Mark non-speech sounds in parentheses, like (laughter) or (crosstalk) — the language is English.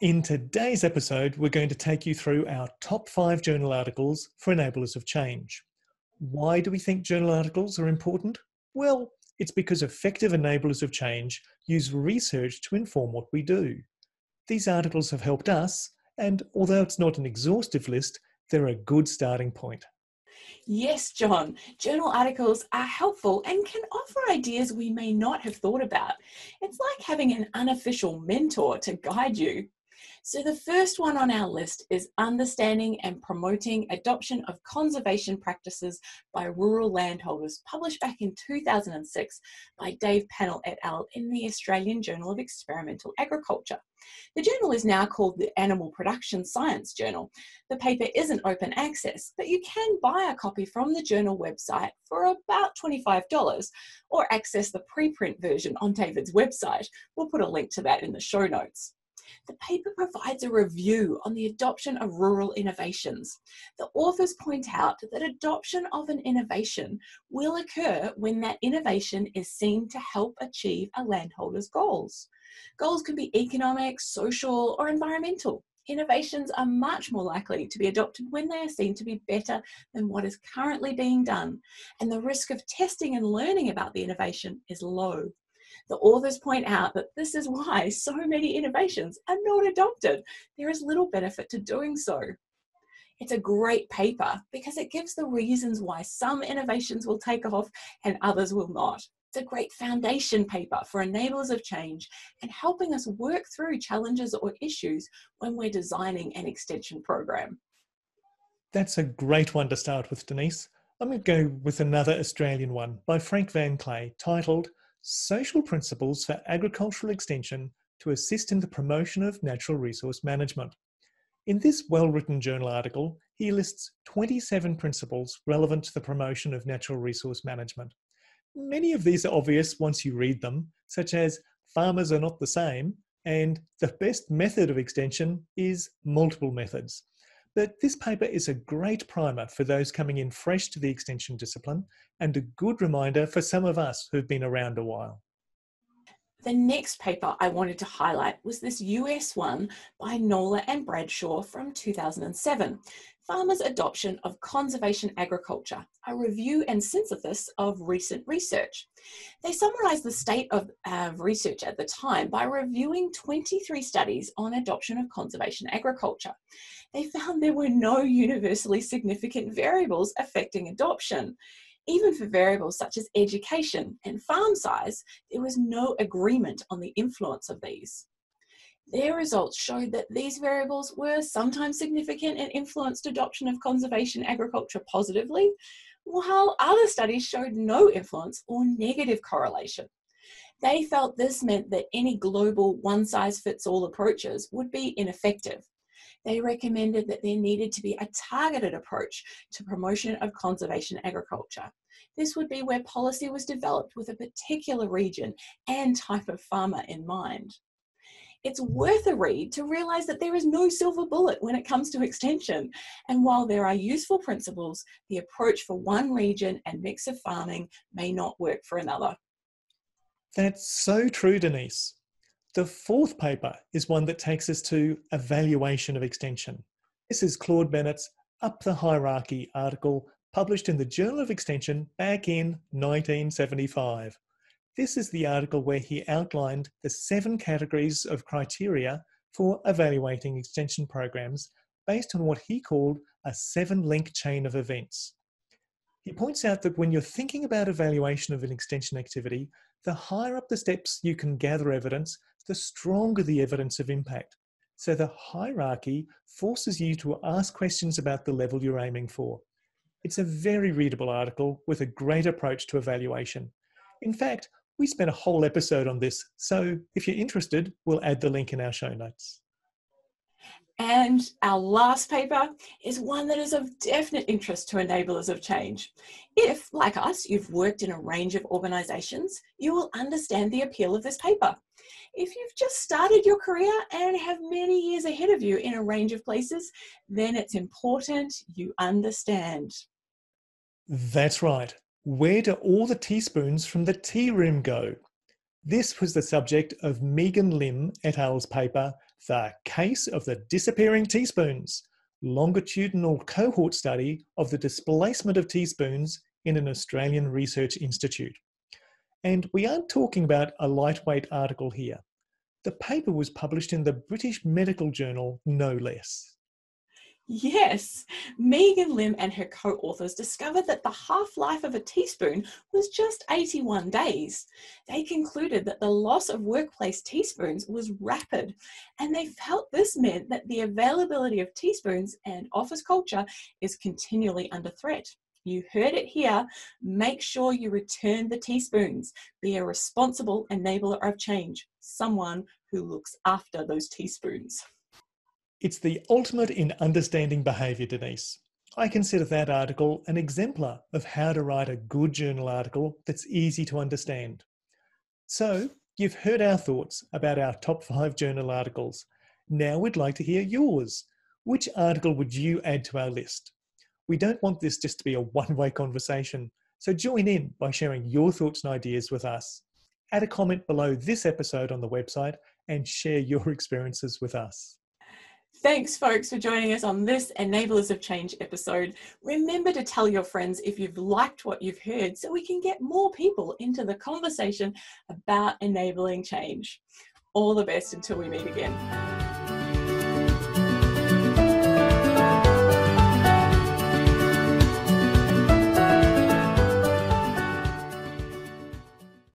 In today's episode, we're going to take you through our top five journal articles for enablers of change. Why do we think journal articles are important? Well, it's because effective enablers of change use research to inform what we do. These articles have helped us, and although it's not an exhaustive list, they're a good starting point. Yes, John, journal articles are helpful and can offer ideas we may not have thought about. It's like having an unofficial mentor to guide you. So, the first one on our list is understanding and promoting adoption of conservation practices by rural landholders, published back in 2006 by Dave Pannell et al. in the Australian Journal of Experimental Agriculture. The journal is now called the Animal Production Science Journal. The paper isn't open access, but you can buy a copy from the journal website for about $25 or access the preprint version on David's website. We'll put a link to that in the show notes. The paper provides a review on the adoption of rural innovations. The authors point out that adoption of an innovation will occur when that innovation is seen to help achieve a landholder's goals. Goals can be economic, social, or environmental. Innovations are much more likely to be adopted when they are seen to be better than what is currently being done, and the risk of testing and learning about the innovation is low. The authors point out that this is why so many innovations are not adopted. There is little benefit to doing so. It's a great paper because it gives the reasons why some innovations will take off and others will not. It's a great foundation paper for enablers of change and helping us work through challenges or issues when we're designing an extension program. That's a great one to start with, Denise. I'm going to go with another Australian one by Frank Vanclay titled social principles for agricultural extension to assist in the promotion of natural resource management. In this well written journal article, he lists 27 principles relevant to the promotion of natural resource management. Many of these are obvious once you read them, such as farmers are not the same, and the best method of extension is multiple methods. But this paper is a great primer for those coming in fresh to the extension discipline and a good reminder for some of us who've been around a while. The next paper I wanted to highlight was this US one by Knowler and Bradshaw from 2007, Farmers' Adoption of Conservation Agriculture, a review and synthesis of recent research. They summarised the state of uh, research at the time by reviewing 23 studies on adoption of conservation agriculture. They found there were no universally significant variables affecting adoption. Even for variables such as education and farm size, there was no agreement on the influence of these. Their results showed that these variables were sometimes significant and influenced adoption of conservation agriculture positively, while other studies showed no influence or negative correlation. They felt this meant that any global one size fits all approaches would be ineffective. They recommended that there needed to be a targeted approach to promotion of conservation agriculture. This would be where policy was developed with a particular region and type of farmer in mind it's worth a read to realize that there is no silver bullet when it comes to extension. And while there are useful principles, the approach for one region and mix of farming may not work for another. That's so true, Denise. The fourth paper is one that takes us to evaluation of extension. This is Claude Bennett's Up the Hierarchy article published in the Journal of Extension back in 1975. This is the article where he outlined the seven categories of criteria for evaluating extension programs based on what he called a seven link chain of events. He points out that when you're thinking about evaluation of an extension activity, the higher up the steps you can gather evidence, the stronger the evidence of impact. So the hierarchy forces you to ask questions about the level you're aiming for. It's a very readable article with a great approach to evaluation. In fact, we spent a whole episode on this. So if you're interested, we'll add the link in our show notes. And our last paper is one that is of definite interest to enablers of change. If, like us, you've worked in a range of organisations, you will understand the appeal of this paper. If you've just started your career and have many years ahead of you in a range of places, then it's important you understand. That's right. Where do all the teaspoons from the tea room go? This was the subject of Megan Lim et al.'s paper, The Case of the Disappearing Teaspoons Longitudinal Cohort Study of the Displacement of Teaspoons in an Australian Research Institute. And we aren't talking about a lightweight article here. The paper was published in the British Medical Journal, no less. Yes, Megan Lim and her co authors discovered that the half life of a teaspoon was just 81 days. They concluded that the loss of workplace teaspoons was rapid, and they felt this meant that the availability of teaspoons and office culture is continually under threat. You heard it here. Make sure you return the teaspoons. Be a responsible enabler of change, someone who looks after those teaspoons. It's the ultimate in understanding behaviour, Denise. I consider that article an exemplar of how to write a good journal article that's easy to understand. So, you've heard our thoughts about our top five journal articles. Now we'd like to hear yours. Which article would you add to our list? We don't want this just to be a one way conversation, so join in by sharing your thoughts and ideas with us. Add a comment below this episode on the website and share your (laughs) experiences with us. Thanks, folks, for joining us on this Enablers of Change episode. Remember to tell your friends if you've liked what you've heard so we can get more people into the conversation about enabling change. All the best until we meet again.